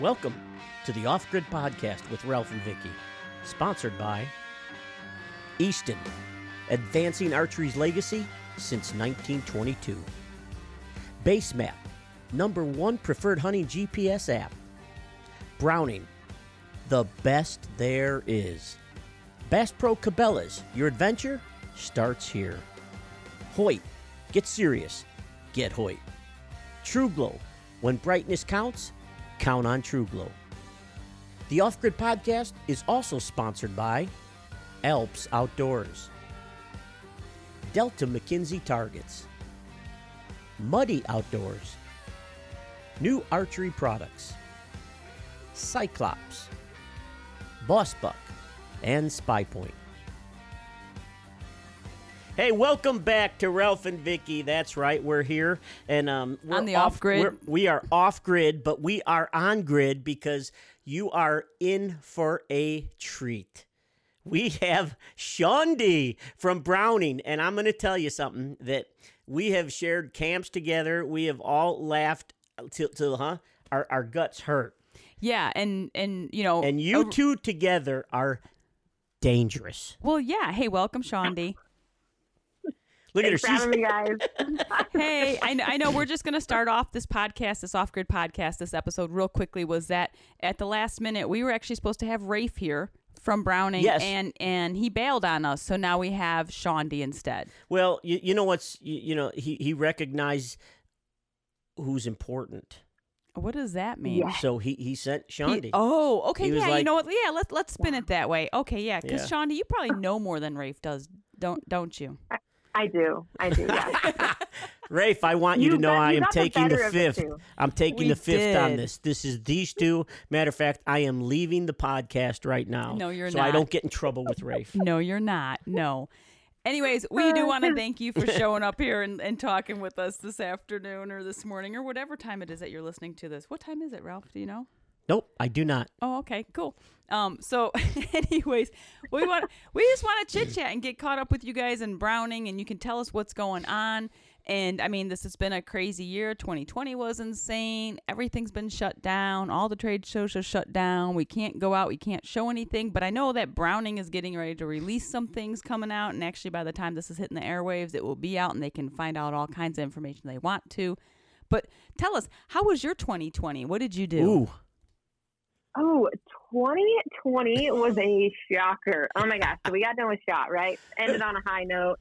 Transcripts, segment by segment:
Welcome to the Off Grid Podcast with Ralph and Vicky, sponsored by Easton, advancing archery's legacy since 1922. Basemap, number one preferred hunting GPS app. Browning, the best there is. Bass Pro Cabela's, your adventure starts here. Hoyt, get serious, get Hoyt. TruGlo, when brightness counts, count on TruGlo. The Off Grid Podcast is also sponsored by Alps Outdoors, Delta McKenzie Targets, Muddy Outdoors, New Archery Products, Cyclops, Boss Buck, and Spy Point. Hey, welcome back to Ralph and Vicky. That's right, we're here, and um, we're On the off-grid. we're- off grid, but we are on grid because you are in for a treat. We have Shaundi from Browning, and I'm going to tell you something that we have shared camps together. We have all laughed till, till huh? Our, our guts hurt. Yeah, and and you know, And you over- two together are dangerous. Well, yeah. Hey, welcome, Shaundi. Look at her. Thanks for She's, having me, guys. hey, I, kn- I know we're just going to start off this podcast, this off grid podcast, this episode real quickly. Was that at the last minute we were actually supposed to have Rafe here from Browning, Yes. and and he bailed on us, so now we have Shaundi instead. well, you, you know what's, you, you know, he, he recognized who's important. What does that mean? Yeah. So he, he sent He- Shaundi. oh, okay, He was yeah. you know what? Yeah, let's let's spin it that way. Okay, yeah, because Yeah. Shaundi, you probably know more than Rafe does, don't don't you? I do. I do. Yeah. Rafe, I want you, You to know got- I am got the taking the better of it, fifth. too. I'm taking We the fifth on this. This is these two. Matter of fact, I am leaving the podcast right now. No, you're so I don't get in trouble with Rafe. No, you're not. No. Anyways, we do want to thank you for showing up here and, and talking with us this afternoon or this morning or whatever time it is that you're listening to this. What time is it, Ralph? Do you know? Nope, I do not. Oh, okay, cool. Um, so, anyways, we want we just want to chit chat and get caught up with you guys in Browning, and you can tell us what's going on. And I mean, this has been a crazy year. 2020 was insane. Everything's been shut down. All the trade shows are shut down. We can't go out. We can't show anything. But I know that Browning is getting ready to release some things coming out. And actually, by the time this is hitting the airwaves, it will be out, and they can find out all kinds of information they want to. But tell us, how was your 2020? What did you do? Ooh, Oh, 2020 was a shocker. Oh my gosh. So we got done with shot, right? Ended on a high note.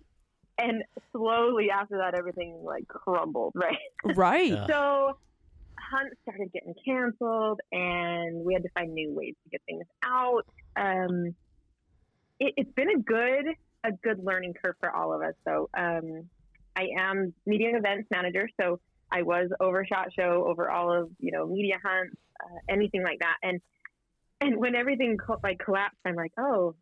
And slowly after that, everything like crumbled, right? Right. Yeah. So hunts started getting canceled and we had to find new ways to get things out. Um, it, it's been a good, a good learning curve for all of us. So, um, I am media and events manager. So I was over Shot Show, over all of, you know, media hunts, uh, anything like that. And, and when everything co- like collapsed, I'm like, oh,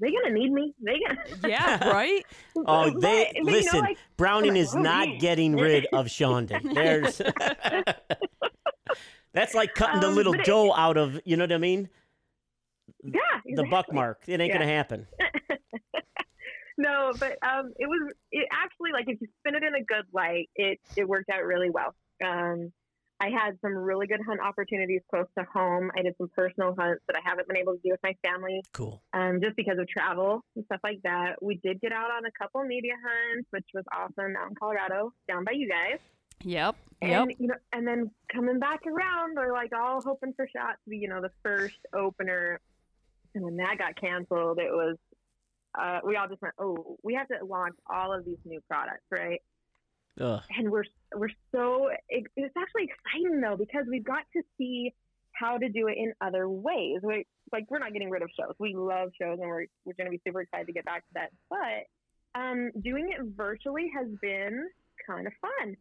they gonna need me? They gonna? Yeah, right? oh, But- they but, you know, listen. like, Browning like, is oh, not man. getting rid of Shonda. There's. That's like cutting the Um, little but it- dough out of. You know what I mean? yeah, The buck mark. It ain't Yeah. gonna happen. No, but um, it was it actually like if you spin it in a good light, it it worked out really well. Um, I had some really good hunt opportunities close to home. I did some personal hunts that I haven't been able to do with my family, Cool. um, just because of travel and stuff like that. We did get out on a couple media hunts, which was awesome out in Colorado, down by you guys. Yep. And Yep. you know, and then coming back around, they're like all hoping for shot to be, you know, the first opener. And when that got canceled, it was uh, we all just went, oh, we have to launch all of these new products, right? Ugh. And we're we're so it, it's actually exciting though because we've got to see how to do it in other ways. We like we're not getting rid of shows. We love shows, and we're we're going to be super excited to get back to that. But um, doing it virtually has been kind of fun.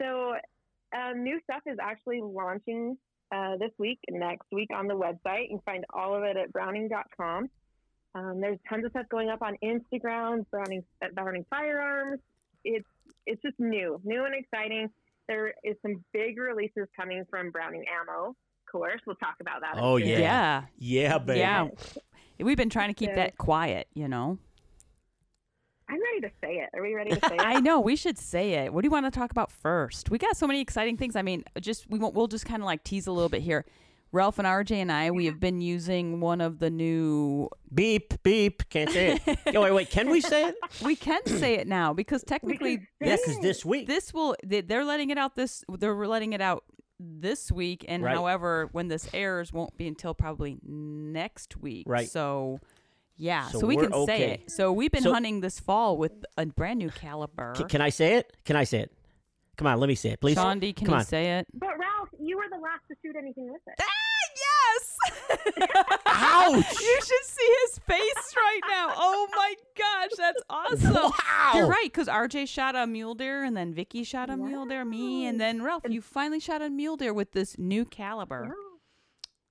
So, um, new stuff is actually launching uh, this week and next week on the website. You can find all of it at browning.com. Um, there's tons of stuff going up on Instagram, Browning Browning Firearms. It's it's just new, new and exciting. There is some big releases coming from Browning Ammo. Of course, we'll talk about that. Oh, yeah. Yeah. Yeah, baby. Yeah. We've been trying to keep that quiet, you know. I'm ready to say it. Are we ready to say it? I know we should say it. What do you want to talk about first? We got so many exciting things. I mean, just we won't, we'll just kind of like tease a little bit here. Ralph and RJ and I, we have been using one of the new. Beep beep. Can't say it. oh, wait, wait. Can we say it? We can say it now because technically Yeah, this because this week. this will they, they're letting it out this they're letting it out this week and Right. however when this airs won't be until probably next week Right. so yeah So so, we we're can say it so we've been So- hunting this fall with a brand new caliber Can, can I say it? Can I say it? Come on, let me say it, please. Shaundi, can Come you on. say it But Ralph, you were the last to shoot anything with it. Ah! Yes Ouch! you should see his face right now oh my gosh that's awesome Wow! You're right, because RJ shot a mule deer, and then Vicky shot a mule deer, me, and then Ralph. You finally shot a mule deer with this new caliber.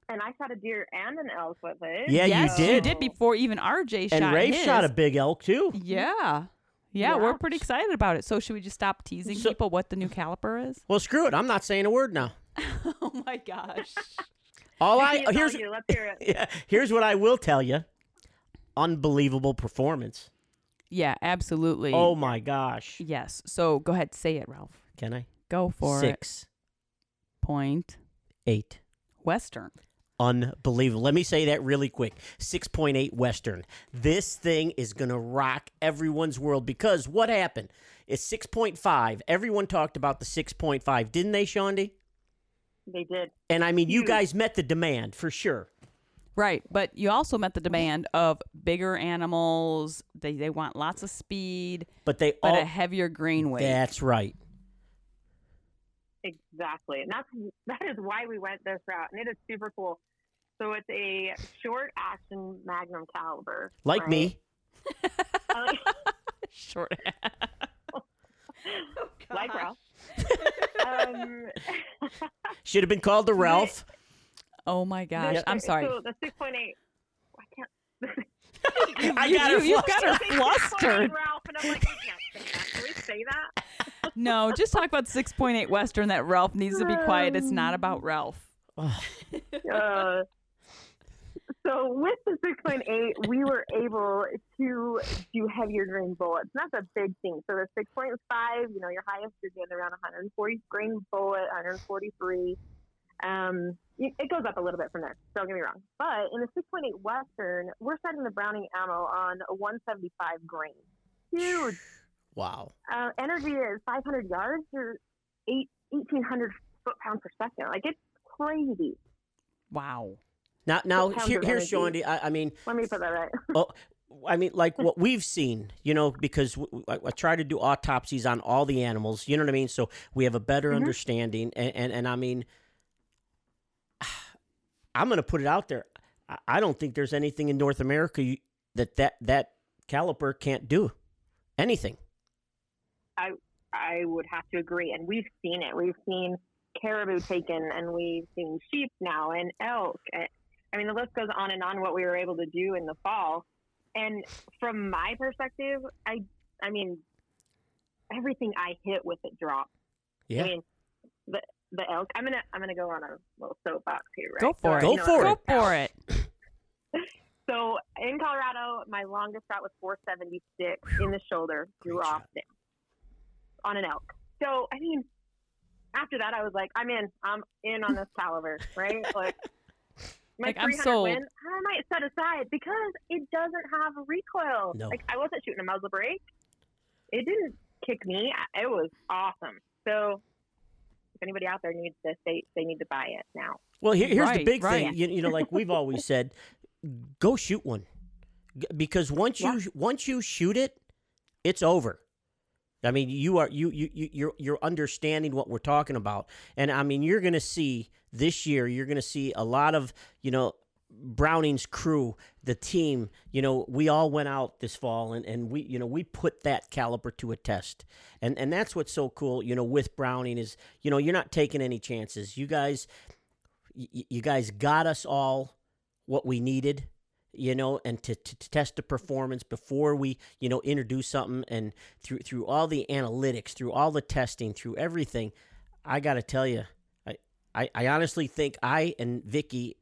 And I shot a deer and an elk with it. Yeah, you did. You did before even RJ and shot Rafe his. shot a big elk too. Yeah. yeah. Yeah. we're pretty excited about it. So should we just stop teasing So- people what the new caliber is? Well, screw it. I'm not saying a word now. oh my gosh. All I here's you. Let's hear it. yeah, here's what I will tell you. Unbelievable performance. yeah, absolutely. Oh my gosh. yes. So go ahead, say it, Ralph. Can I? Go for it. Six, Point eight. Western. Unbelievable. Let me say that really quick. 6.8 Western. This thing is going to rock everyone's world because what happened? It's 6.5. Everyone talked about the 6.5, didn't they, Shaundi? They did. And I mean, you guys met the demand for sure. Right, but you also met the demand of bigger animals. They they want lots of speed, But they but all. a heavier grain weight. That's right. Exactly. And that's that is why we went this route. And it is super cool. So it's a short action magnum caliber. Like right? me. Short. like Ralph. um, Should have been called the Ralph. oh my gosh! the- I'm sorry. So the 6.8. I can't. I You- got her you, you've got her flustered. flustered. Ralph, and I'm like, we can't say that. Can we say that? No, just talk about 6.8 Western that Ralph needs to be quiet. It's not about Ralph. Oh, Uh, so with the 6.8, we were able to do heavier grain bullets. And that's a big thing. So the 6.5, you know, your highest you're getting around 140 grain bullet, 143. Um, it goes up a little bit from there. Don't get me wrong. But in the 6.8 Western, we're setting the Browning ammo on 175 grain. Huge. wow. Uh, energy is 500 yards or eight, 1,800 foot pounds per second. Like it's crazy. Wow. Now, now here, here's energy. I, I mean, Let me put that right. oh, I mean, like what we've seen, you know, because w- I, I try to do autopsies on all the animals. You know what I mean? So we have a better Mhm. understanding, and, and and I mean, I'm going to put it out there. I, I don't think there's anything in North America you, that that that caliber can't do anything. I would have to agree. And we've seen it. We've seen caribou taken, and we've seen sheep now, and elk. And, I mean, the list goes on and on. What we were able to do in the fall, and from my perspective, I, I mean, everything I hit with it dropped. Yeah. I mean, the the elk. I'm gonna I'm gonna go on a little soapbox here. Right? Go for So, it. you Go know, it. Go for it. So in Colorado, my longest shot was 476 in the shoulder, Great dropped it on an elk. So I mean, after that, I was like, I'm in. I'm in on this caliber, right? Like. My Like, I'm 300 sold. win, I might set aside because it doesn't have a recoil. No. Like I wasn't shooting a muzzle brake. It didn't kick me. It was awesome. So if anybody out there needs this, they they need to buy it now. Well, here, here's the big right. thing. You, you know, like we've always said, go shoot one, because once you once you shoot it, it's over. I mean, you are you you you you're you're understanding what we're talking about, and I mean, you're going to see this year. You're going to see a lot of you know Browning's crew, the team. You know, we all went out this fall, and and we you know we put that caliber to a test, and and that's what's so cool. You know, with Browning is you know you're not taking any chances. You guys you guys got us all what we needed you know and to, to, to test the performance before we you know introduce something and through through all the analytics through all the testing through everything i gotta tell you i i, I honestly think i and vicky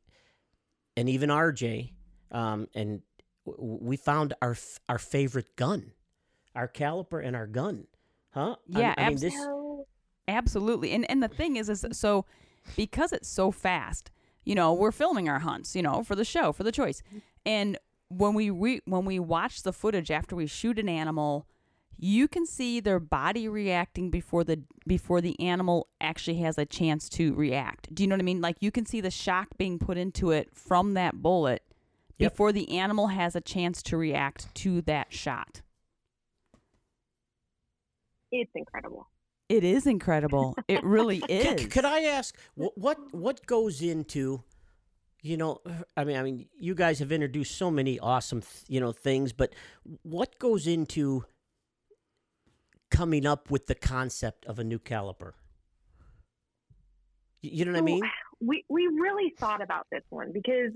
and even rj um, and w- we found our f- our favorite gun our caliber and our gun, huh? I- Yeah, I, mean this. Absolutely. And and the thing is is so because it's so fast, you know, we're filming our hunts, you know, for the show, for the choice. And when we re- when we watch the footage after we shoot an animal, you can see their body reacting before the before the animal actually has a chance to react. Do you know what I mean? Like you can see the shock being put into it from that bullet Yep. before the animal has a chance to react to that shot. it's incredible. It is incredible. It really is. c- Could I ask what, what what goes into, you know, I mean, I mean, you guys have introduced so many awesome, th- you know, things, but what goes into coming up with the concept of a new caliber? You know what I mean? We we really thought about this one because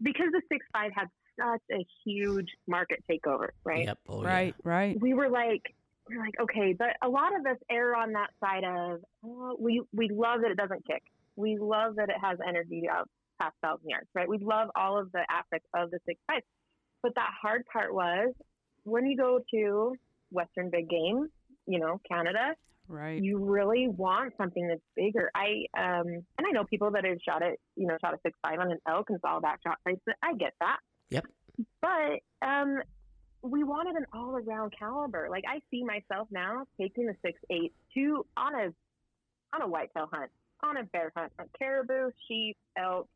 because the six five had such a huge market takeover, right? Yep. Oh, yeah. right, right. we were like we are like okay but a lot of us err on that side of oh, we we love that it doesn't kick we love that it has energy out past thousand yards right we love all of the aspects of the six five but that hard part was when you go to western big game you know canada Right. you really want something that's bigger i um and i know people that have shot it you know shot a six five on an elk and saw a back shot place i get that Yep. but um we wanted an all around caliber. Like I see myself now taking the six eight to on a on a whitetail hunt, on a bear hunt, on caribou, sheep, elk.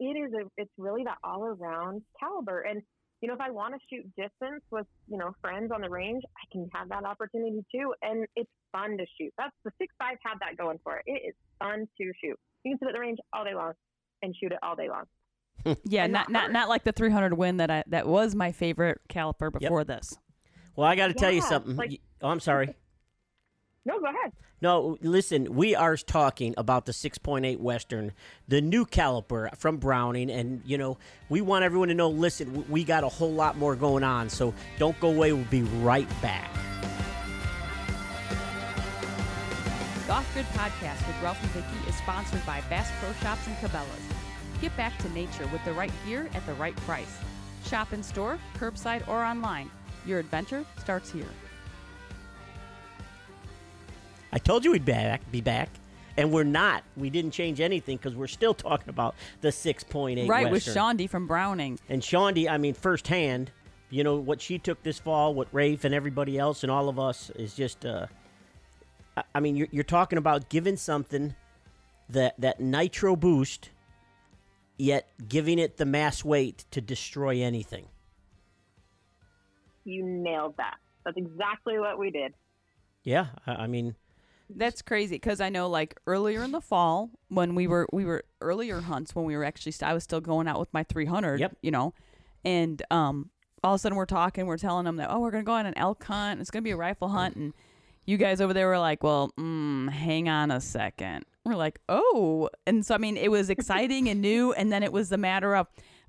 It is a it's really that all around caliber. And you know, if I want to shoot distance with, you know, friends on the range, I can have that opportunity too. And it's fun to shoot. That's the six five had that going for it. It is fun to shoot. You can sit at the range all day long and shoot it all day long. Yeah, not not not like the 300 win that I that was my favorite caliber before this. Well, I got to tell you something. like- oh, I'm sorry. No, go ahead. No, listen, we are talking about the 6.8 Western, the new caliber from Browning. And, you know, we want everyone to know listen, we got a whole lot more going on. So don't go away. We'll be right back. Off Grid Podcast with Ralph and Vicky is sponsored by Bass Pro Shops and Cabela's. Get back to nature with the right gear at the right price. Shop in store, curbside, or online. Your adventure starts here. I told you we'd be back, be back. And we're not. We didn't change anything because we're still talking about the 6.8 right, with Western. Shaundi from Browning. And Shaundi, I mean, firsthand, you know, what she took this fall, what Rafe and everybody else and all of us is just, uh, I- I mean, you're, you're talking about giving something that, that nitro boost, yet giving it the mass weight to destroy anything. You nailed that. That's exactly what we did. Yeah, I, I mean, That's crazy because I know like earlier in the fall when we were we were earlier hunts when we were actually st- I was still going out with my 300. Yep. You know, and um all of a sudden we're talking, we're telling them that oh we're gonna go on an elk hunt, it's gonna be a rifle hunt, and you guys over there were like, well, mm, hang on a second. We're like, oh, and so I mean it was exciting and new, and then it was a matter of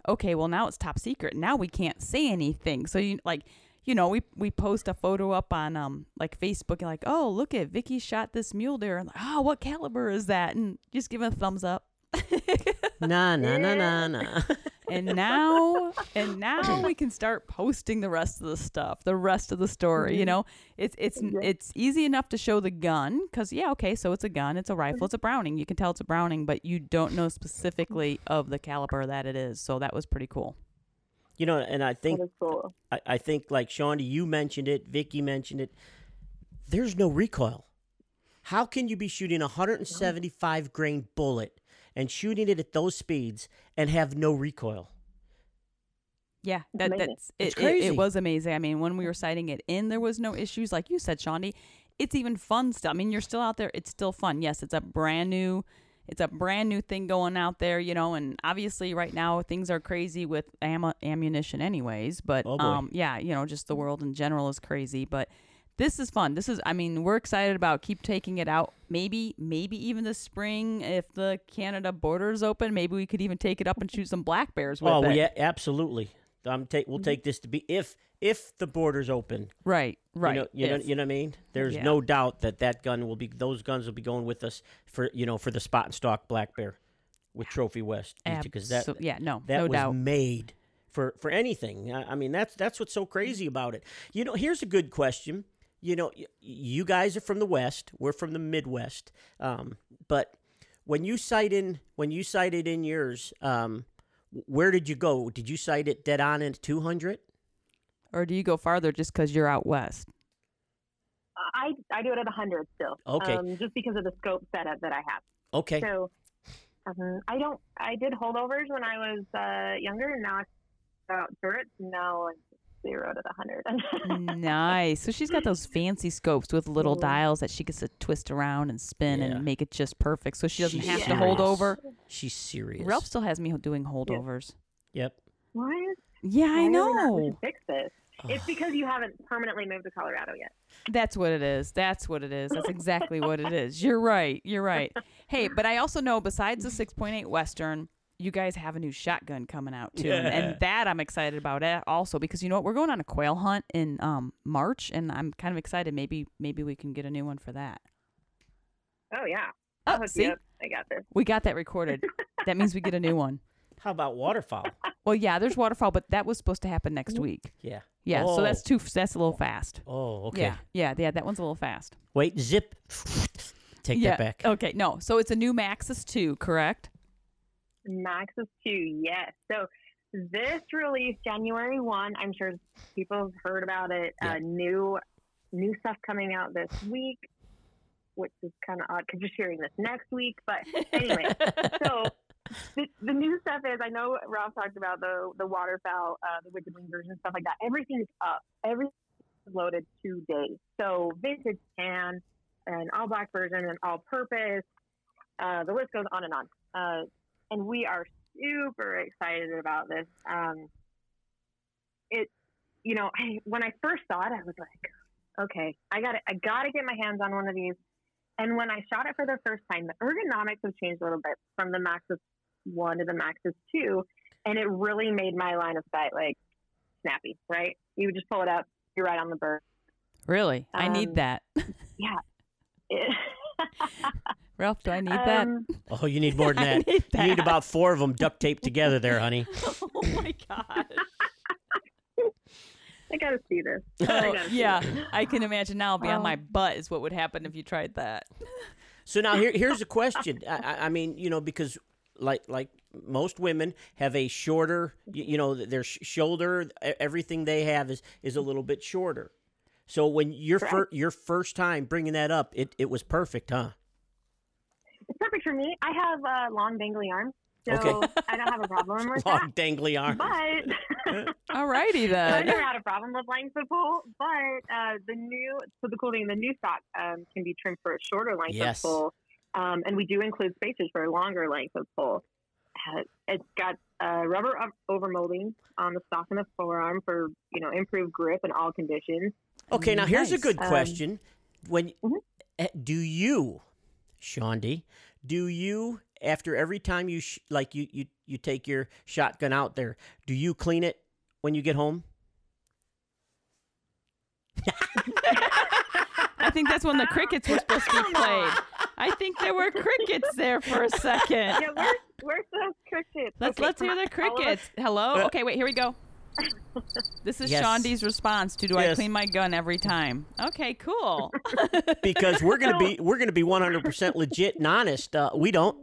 okay, well now it's top secret. Now we can't say anything. So you like you know, we we post a photo up on um like Facebook and like, oh look at Vicky shot this mule deer and like, oh what caliber is that? And just give it a thumbs up. nah, nah, nah, nah, nah. and now and now we can start posting the rest of the stuff, the rest of the story. You know, it's it's Yeah. it's easy enough to show the gun because yeah, okay, so it's a gun, it's a rifle, it's a Browning. You can tell it's a Browning, but you don't know specifically of the caliber that it is. So that was pretty cool. You know, and I think cool. I, I think like Shawnee, you mentioned it, Vicky mentioned it. There's no recoil. How can you be shooting a 175 grain bullet and shooting it at those speeds and have no recoil? Yeah, that that's it, it, crazy. it was amazing. I mean, when we were sighting it in, there was no issues, like you said, Shaundi. It's even fun still. I mean, you're still out there. It's still fun. Yes, it's a brand new, it's a brand new thing going out there, you know. And obviously, right now things are crazy with ammo, ammunition, anyways. But Oh, um, yeah, you know, just the world in general is crazy. But this is fun. This is, I mean, we're excited about keep taking it out. Maybe, maybe even this spring, if the Canada border is open, maybe we could even take it up and shoot some black bears with oh, it. yeah, absolutely. I'm take we'll take this to be if if the borders open. Right, right. You know, you know, you know what I mean. There's Yeah. no doubt that that gun will be those guns will be going with us for you know for the spot and stock black bear with Trophy West because that yeah, no, that no was doubt. made for for anything. I, I mean, that's that's what's so crazy about it. You know, here's a good question. You know, y- you guys are from the West. We're from the Midwest. Um, but when you sight in when you sighted in yours, um, where did you go? Did you sight it dead on in 200? Or do you go farther just because you're out west? I I do it at 100 still. Okay. Um, just because of the scope setup that I have. Okay. So um, I don't. I did holdovers when I was uh, younger, and now I out turrets. Now it's zero to the hundred. nice. So she's got those fancy scopes with little Mhm. dials that she gets to twist around and spin Yeah. and make it just perfect. So she doesn't She's have to hold over. She's serious. Ralph still has me doing holdovers. Yep. What? Yeah, I Why are we not know. fix this. It's because you haven't permanently moved to Colorado yet. That's what it is. That's what it is. That's exactly what it is. You're right. You're right. Hey, but I also know besides the 6.8 Western, you guys have a new shotgun coming out too, and, Yeah. and that I'm excited about it also because you know what we're going on a quail hunt in um, March, and I'm kind of excited. Maybe maybe we can get a new one for that. Oh yeah. Oh, I'll see. I got this. we got that recorded. that means we get a new one. How about waterfowl? Well, yeah, there's waterfowl, but that was supposed to happen next week. Yeah. Yeah, so Oh. that's too. That's a little fast. Oh, okay. Yeah, yeah, yeah. That one's a little fast. Wait, zip. Take yeah. that back. Okay, no. So it's a new Maxus 2, correct? Maxus 2, yes. So this release January 1, I'm sure people have heard about it. Yeah. Uh, new new stuff coming out this week, which is kind of odd because you're hearing this next week. But anyway, so the, the new stuff is I know Ralph talked about the the waterfowl, uh, the Wicked Wing version, stuff like that. Everything's up. Everything's loaded today. So vintage tan, an all black version, an all purpose. Uh, the list goes on and on. Uh, and we are super excited about this. Um, it, you know, I, when I first saw it, I was like, okay, I got I got to get my hands on one of these. And when I shot it for the first time, the ergonomics have changed a little bit from the Maxus one to the Maxus two, and it really made my line of sight like snappy. Right? You would just pull it up, you're right on the bird. Really? I need Um, that. It, Ralph, do I need that? um, Oh, you need more than I that. need You need about four of them duct taped together there, honey. oh my god. I gotta see this. I Oh, gotta see yeah, this. I can imagine now. I'll be on Um, my butt is what would happen if you tried that. So now here, here's a question. I, I- I mean, you know, because like like most women have a shorter, you, you know, their sh- shoulder, everything they have is is a little bit shorter. So when your fir- your first time bringing that up, it, it was perfect, huh? It's perfect for me. I have uh, long dangly arms, so Okay. I don't have a problem with Long dangly arms. But Alrighty I've then. never had a problem with length of pole. But uh, the new, so the cool thing, the new stock um, can be trimmed for a shorter length Yes. of pole, um, and we do include spacers for a longer length of pole. Uh, it's got uh, rubber up- overmolding on the stock and the forearm for you know improved grip in all conditions. Okay, now here's a Nice. good Um, question. When Mhm. eh, do you, Shaundi, do you after every time you sh- like you, you you take your shotgun out there, do you clean it when you get home? I think that's when the crickets were supposed to be played. I think there were crickets there for a second. Yeah, where's where's those crickets? Let's Okay, let's hear the all of us- crickets. Hello. Uh, Okay, wait. Here we go. This is Yes. Shaundi's response to "Do I clean my gun every time?" Okay, cool. Because we're gonna be we're gonna be 100 percent legit and honest. Uh, we don't.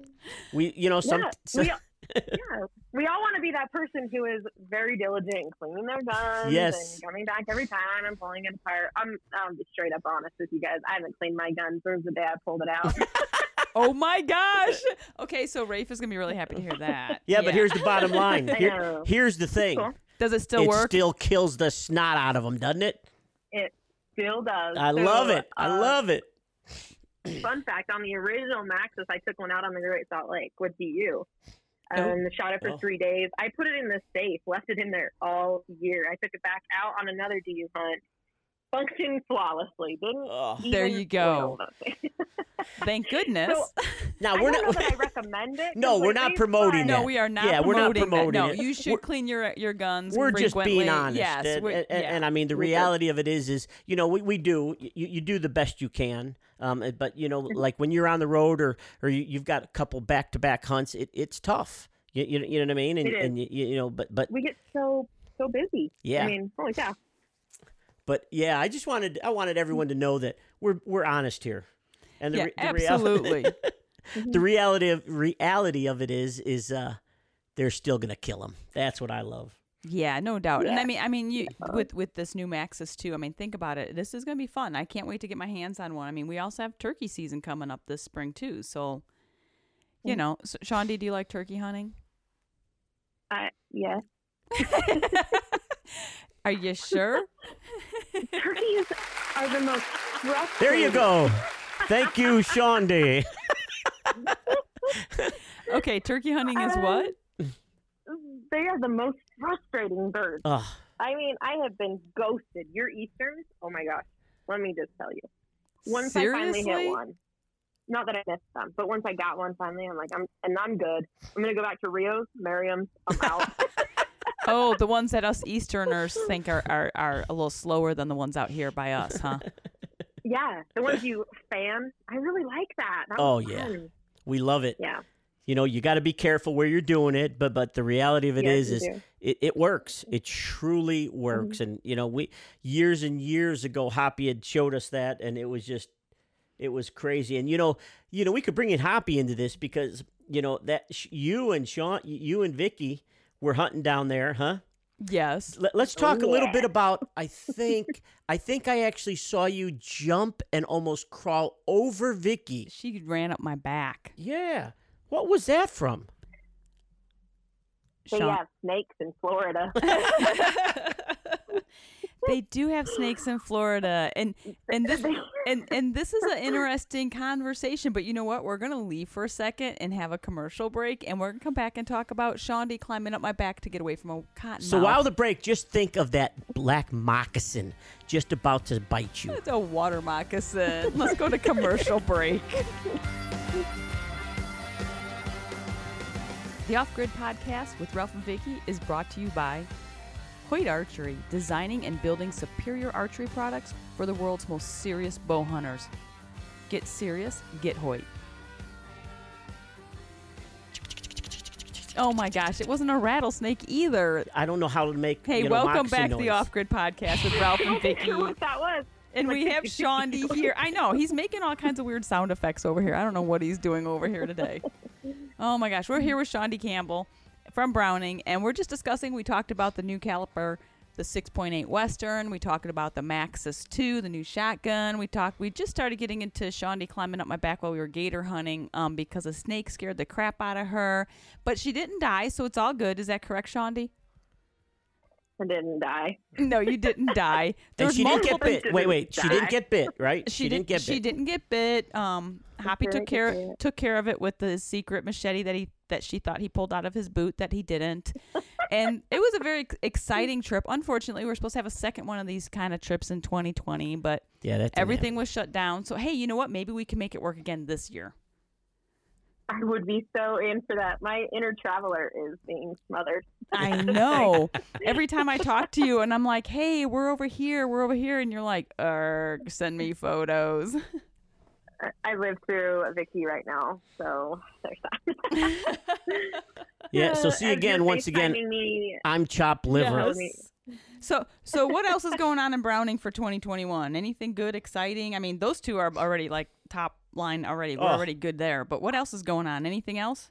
We you know some. Yeah, some we, yeah, we all want to be that person who is very diligent in cleaning their guns Yes. and coming back every time and pulling it apart. I'm, I'm just straight up honest with you guys. I haven't cleaned my gun since the day I pulled it out. oh my gosh. Okay, so Rafe is gonna be really happy to hear that. yeah, but here's the bottom line. Here- here's the thing. Cool. Does it still work? it work? still kills the snot out of them, doesn't it? it still does. I So, love it. I uh, love it. Fun fact: on the original Maxus, I took one out on the Great Salt Lake with DU. Oh. Um, shot it for Oh. three days. I put it in the safe, left it in there all year. I took it back out on another DU hunt. Functioned flawlessly. Didn't Oh. There you go. Thank goodness. Now we're don't know that I recommend it. No, we're not completely, promoting but- no, we are not. Yeah, we're not promoting, promoting that. it. No, you should We're- clean your your guns. we're just being honest. Yes, and, we're- and- and- yeah. and I mean, the reality of it is, is you know, we, we do you, you do the best you can. Um, but you know, like when you're on the road or or you, you've got a couple back to back hunts, it, it's tough. You, you, you know what I mean? And, It is. and you, you know, but but We get so so busy. Yeah. I mean, holy cow. But yeah, I just wanted I wanted everyone to know that we're we're honest here, and the, yeah, re- the Reality, the reality of reality of it is is uh they're still gonna kill him. That's what I love. Yeah, no doubt. And I mean, I mean, you with with this new Maxus too. I mean, think about it. This is going to be fun. I can't wait to get my hands on one. I mean, we also have turkey season coming up this spring too. So, you Mm. know, so, Shaundi, do you like turkey hunting? Uh, yes. Are you sure? Turkeys are the most frustrating. There you go. Thank you, Shaundi. okay, turkey hunting is Um, what? They are the most frustrating birds. Ugh. I mean, I have been ghosted. Your Easterns, oh my gosh. Let me just tell you. Once I finally hit one, not that I missed them, but once I got one finally, I'm like, I'm and I'm good. I'm gonna go back to Rios, Merriam's. I'm out. Oh, the ones that us Easterners think are, are are a little slower than the ones out here by us, huh? yeah, the ones you fan, I really like that. that Oh, was yeah. fun. We love it. yeah. You know, you got to be careful where you're doing it, but but the reality of it Yes, is, is it, it works. It truly works. Mm-hmm. And you know, we years and years ago, Hoppy had showed us that, and it was just, it was crazy. And you know, you know, we could bring in Hoppy into this because you know that sh- you and Sean, you and Vicky were hunting down there, huh? Yes. Let, us talk a little bit about. I think I think I actually saw you jump and almost crawl over Vicky. She ran up my back. Yeah, what was that from? They Shaun- have snakes in Florida. they do have snakes in Florida, and and this and and this is an interesting conversation. But you know what? We're gonna leave for a second and have a commercial break, and we're gonna come back and talk about Shaundi climbing up my back to get away from a cotton. So while the break, just think of that black moccasin just about to bite you. it's a water moccasin. Let's go to commercial break. The Off Grid Podcast with Ralph and Vicky is brought to you by Hoyt Archery, designing and building superior archery products for the world's most serious bow hunters. Get serious, get Hoyt. Oh my gosh, it wasn't a rattlesnake either. I don't know how to make. Hey, you know, welcome moccasin back to the Off Grid Podcast with Ralph and Vicky. what that was. And we have Shaundi here. I know he's making all kinds of weird sound effects over here. I don't know what he's doing over here today. Oh my gosh, we're here with Shaundi Campbell from Browning, and we're just discussing. We talked about the new caliber, the 6.8 Western. We talked about the Maxus 2, the new shotgun. We talked. We just started getting into Shaundi climbing up my back while we were gator hunting, um, because a snake scared the crap out of her, but she didn't die, so it's all good. Is that correct, Shaundi? I didn't die. No, you didn't die. And There's she didn't multiple get bit. things Wait, to wait. She die. didn't get bit, right? she, didn't did, get She didn't get bit. Um, Hoppy took care took care of it with the secret machete that he that she thought he pulled out of his boot that he didn't, and it was a very exciting trip. Unfortunately, we are supposed to have a second one of these kind of trips in 2020, but Yeah, that didn't everything was shut down. So hey, you know what? Maybe we can make it work again this year. I would be so in for that. My inner traveler is being smothered. I know. Every time I talk to you and I'm like, "Hey, we're over here, we're over here," and you're like, "Erg, send me photos." I- I live through Vicky right now, so there's that. Yeah, so Uh, see as again, once again, me, I'm chopped liver. Yes. So, so what else is going on in Browning for 2021? Anything good, exciting? I mean, those two are already like top line already. We're Oh. already good there. But what else is going on? Anything else?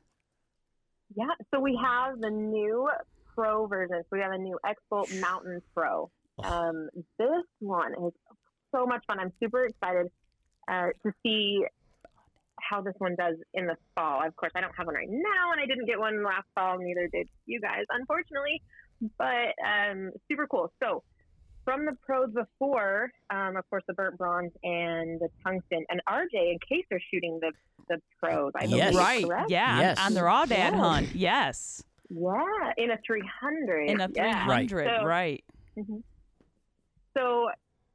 yeah. So we have the new Pro version. So we have a new X-Bolt Mountain Pro. Oh. Um, this one is so much fun. I'm super excited uh, to see how this one does in the fall. Of course, I don't have one right now, and I didn't get one last fall. Neither did you guys, unfortunately. But um, super cool. So from the pros before, um, of course, the burnt bronze and the tungsten, and RJ and Case are shooting the the pros. I Yes. believe, right. correct? Yeah. Yes. On, on their Aoudad Yeah. hunt. Yes. Yeah, in a 300. In a yeah. 300. So- Right. Mhm. So,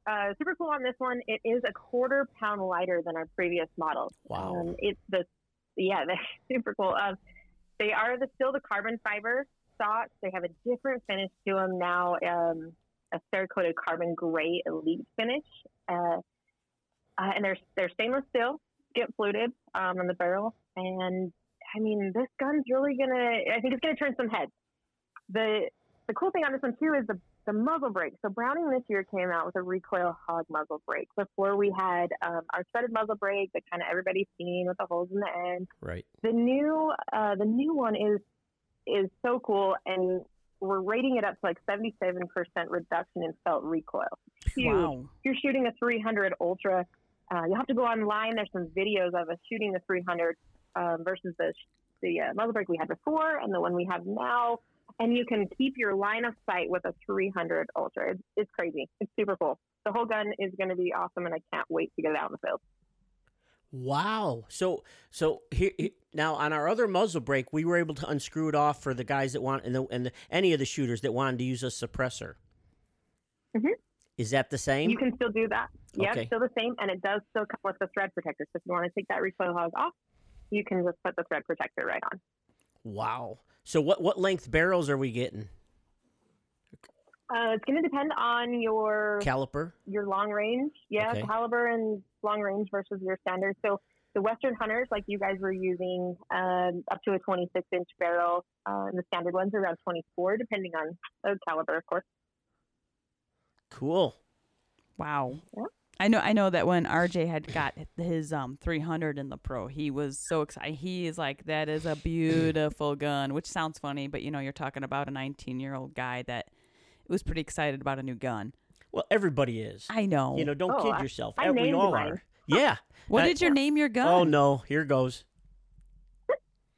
uh, super cool on this one. It is a quarter pound lighter than our previous model. Wow. Um, it's the, yeah, they're super cool. Um, they are the still the carbon fiber stocks. They have a different finish to them now. Um, a Cerakoted carbon gray elite finish, uh, uh, and they're they're stainless steel, get fluted um, on the barrel, and I mean, this gun's really gonna. I think it's gonna turn some heads. The the cool thing on this one too is the the muzzle brake. So Browning this year came out with a recoil hog muzzle brake. Before we had um, our threaded muzzle brake that kind of everybody's seen with the holes in the end. Right. The new uh, the new one is is so cool, and we're rating it up to like seventy seven percent reduction in felt recoil. Huge. Wow. If you're shooting a 300 Ultra, uh, you have to go online. There's some videos of us shooting the 300 um, versus the the uh, muzzle brake we had before and the one we have now. And you can keep your line of sight with a 300 Ultra. It's, it's crazy. It's super cool. The whole gun is going to be awesome, and I can't wait to get it out in the field. Wow. So so here, he- now on our other muzzle brake, we were able to unscrew it off for the guys that want and the, and the, any of the shooters that wanted to use a suppressor. Mhm. Is that the same? You can still do that. Yeah, Okay. it's still the same, and it does still come with the thread protector. So if you want to take that recoil hog off, you can just put the thread protector right on. Wow. So what what length barrels are we getting? Uh, it's going to depend on your Caliber. your long range, yeah, Okay. caliber and long range versus your standard. So the Western Hunters, like you guys were using, um, up to a 26 inch barrel, uh, and the standard ones are around 24, depending on the caliber, of course. Cool. Wow. Yeah. I know I know that when RJ had got his um 300 in the pro, he was so excited. He is like that is a beautiful gun, which sounds funny, but you know you're talking about a 19-year-old guy that was pretty excited about a new gun. Well, everybody is. I know. You know, don't Oh, kid I- yourself. I we all mine. are. Yeah. what I- did you name your gun? Oh no, here goes.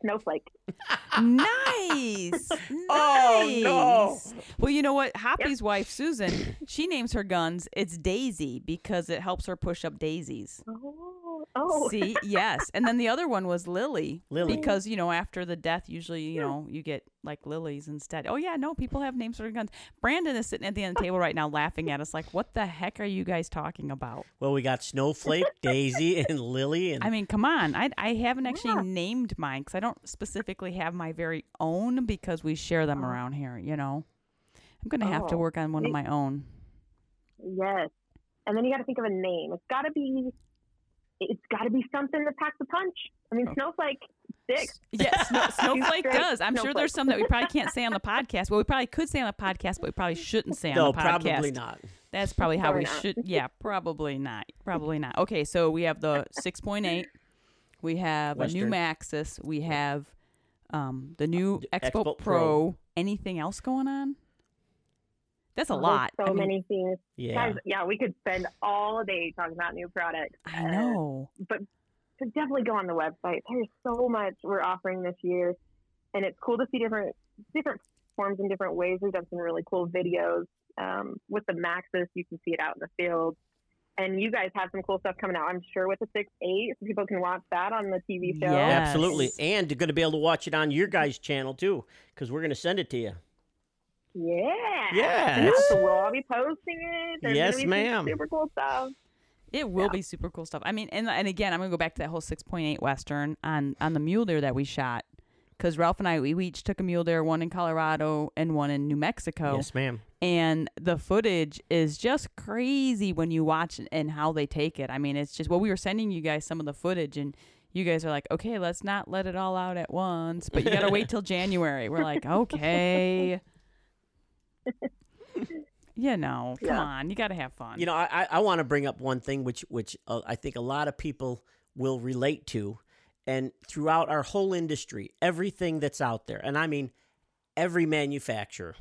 Snowflake. Nice. Oh, no. Nice. Well, you know what? Hoppy's wife Susan, she names her guns. It's Daisy because it helps her push up daisies. Oh, Oh, oh. See, yes. And then the other one was Lily. Lily. Because, you know, after the death, usually, you know, you get like lilies instead. Oh, yeah, no, people have names for their guns. Brandon is sitting at the end of the table right now laughing at us like, what the heck are you guys talking about? Well, we got Snowflake, Daisy, and Lily, and I mean, come on. I, I haven't actually Yeah. named mine because I don't specifically have my very own because we share them oh. around here, you know. I'm going to have to Oh, work on one of my own. Yes. And then you got to think of a name. It's got to be. It's got to be something that packs a punch. I mean, Oh. Snowflake sticks. Yeah, snow, Snowflake does. I'm sure there's some that we probably can't say on the podcast. Well, we probably could say on the podcast, but we probably shouldn't say on no, the podcast. probably not. That's probably how Probably we not. should. Yeah, probably not. Probably not. Okay, so we have the 6.8. We have a new Western. Maxus. We have um, the new D- Expo, Expo Pro. Pro. Anything else going on? That's a Oh, there's lot. So I mean, many things. Yeah. Guys, yeah, we could spend all day talking about new products. I Uh, know. but to definitely go on the website. There's so much we're offering this year, and it's cool to see different different forms and different ways. We've done some really cool videos um, with the Maxus. You can see it out in the field, and you guys have some cool stuff coming out. I'm sure with the six eight, so people can watch that on the TV show. Yes. Absolutely. And you're going to be able to watch it on your guys' channel too, because we're going to send it to you. Yeah. Yeah, Yeah, so we'll all be posting it. There's Yes, gonna be some ma'am. Super cool stuff. It will Yeah. be super cool stuff. I mean, and and again, I'm gonna go back to that whole 6.8 Western on on the mule deer that we shot, because Ralph and I we, we each took a mule deer, one in Colorado and one in New Mexico, Yes, ma'am. and the footage is just crazy when you watch it and how they take it. I mean, it's just well, we were sending you guys some of the footage and. You guys are like, okay, let's not let it all out at once, but you gotta wait till January. We're like, okay, you know, come Yeah. on, you gotta have fun. You know, I I, I want to bring up one thing which which uh, I think a lot of people will relate to, and throughout our whole industry, everything that's out there, and I mean every manufacturer.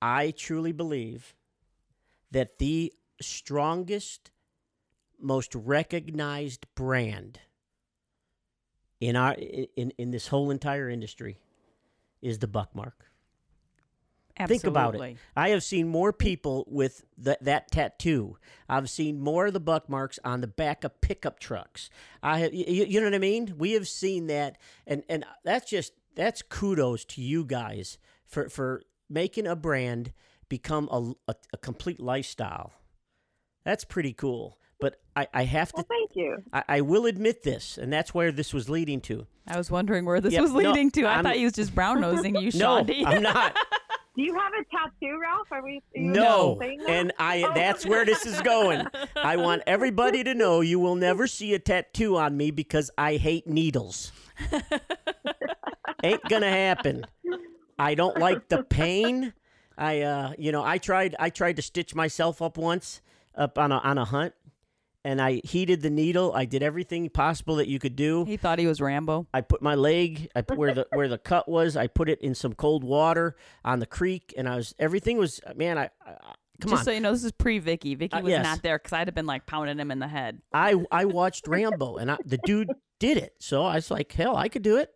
I truly believe that the strongest, most recognized brand in our in in this whole entire industry is the Buckmark. Think about it. I have seen more people with that that tattoo. I've seen more of the buck marks on the back of pickup trucks. I have, you, you know what I mean? We have seen that, and and that's just that's kudos to you guys for for making a brand become a, a, a complete lifestyle. That's pretty cool. But I, I have to Well, thank you. I, I will admit this, and that's where this was leading to. I was wondering where this Yep, was no, leading to. I I'm- thought he was just brown nosing you, No, I'm not. Do you have a tattoo, Ralph? Are we? Are No, and I Oh. that's where this is going. I want everybody to know you will never see a tattoo on me because I hate needles. Ain't gonna happen. I don't like the pain. I uh you know, I tried I tried to stitch myself up once up on a on a hunt and I heated the needle. I did everything possible that you could do. He thought he was Rambo. I put my leg I put where the where the cut was. I put it in some cold water on the creek, and I was everything was man. I, I come Just on. so you know, this is pre Vicky. Vicky Uh, was yes. not there because I'd have been like pounding him in the head. I I watched Rambo, and I, the dude did it. So I was like, hell, I could do it.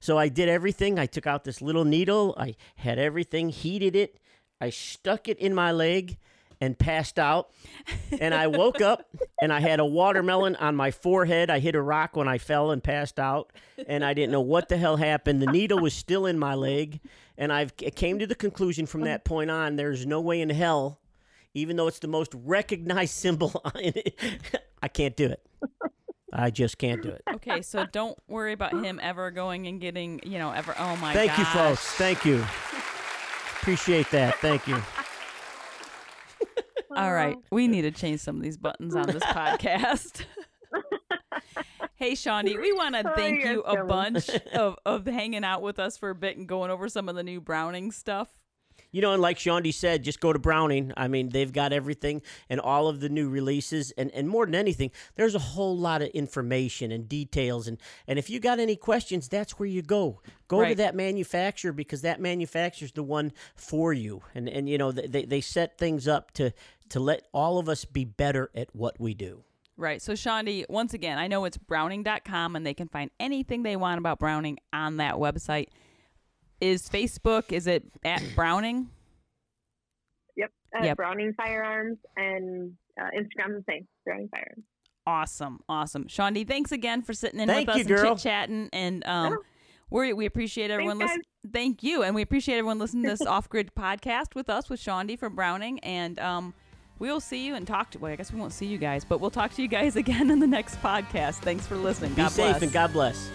So I did everything. I took out this little needle. I had everything, heated it. I stuck it in my leg and passed out. And I woke up and I had a watermelon on my forehead. I hit a rock when I fell and passed out. And I didn't know what the hell happened. The needle was still in my leg. And I've came to the conclusion from that point on there's no way in hell, even though it's the most recognized symbol, I can't do it. I just can't do it. Okay, so don't worry about him ever going and getting, you know, ever. Oh my Thank you, folks. Thank you. Appreciate that. Thank you. All right, we need to change some of these buttons on this podcast. hey, Shaundi, we want to Oh, thank you're you a silly. bunch of, of hanging out with us for a bit and going over some of the new Browning stuff. You know, and like Shaundi said, just go to Browning. I mean, they've got everything and all of the new releases, and, and more than anything, there's a whole lot of information and details. And, and if you got any questions, that's where you go. Go to that manufacturer because that manufacturer's the one for you. And and you know they they set things up to to let all of us be better at what we do. Right. So, Shaundi, once again, I know it's browning.com and they can find anything they want about Browning on that website. Is Facebook, is it at Browning? Yep. Uh, Yep. Browning Firearms and uh, Instagram the same. Browning Firearms. Awesome. Awesome. Shaundi, thanks again for sitting in Thank with us you, girl. and chit chatting. And um, Yeah. we we appreciate everyone Thanks, listening. Thank you. And we appreciate everyone listening to this off grid podcast with us with Shaundi from Browning. And um, we'll see you and talk to, well, I guess we won't see you guys, but we'll talk to you guys again in the next podcast. Thanks for listening. Be God safe bless. and God bless.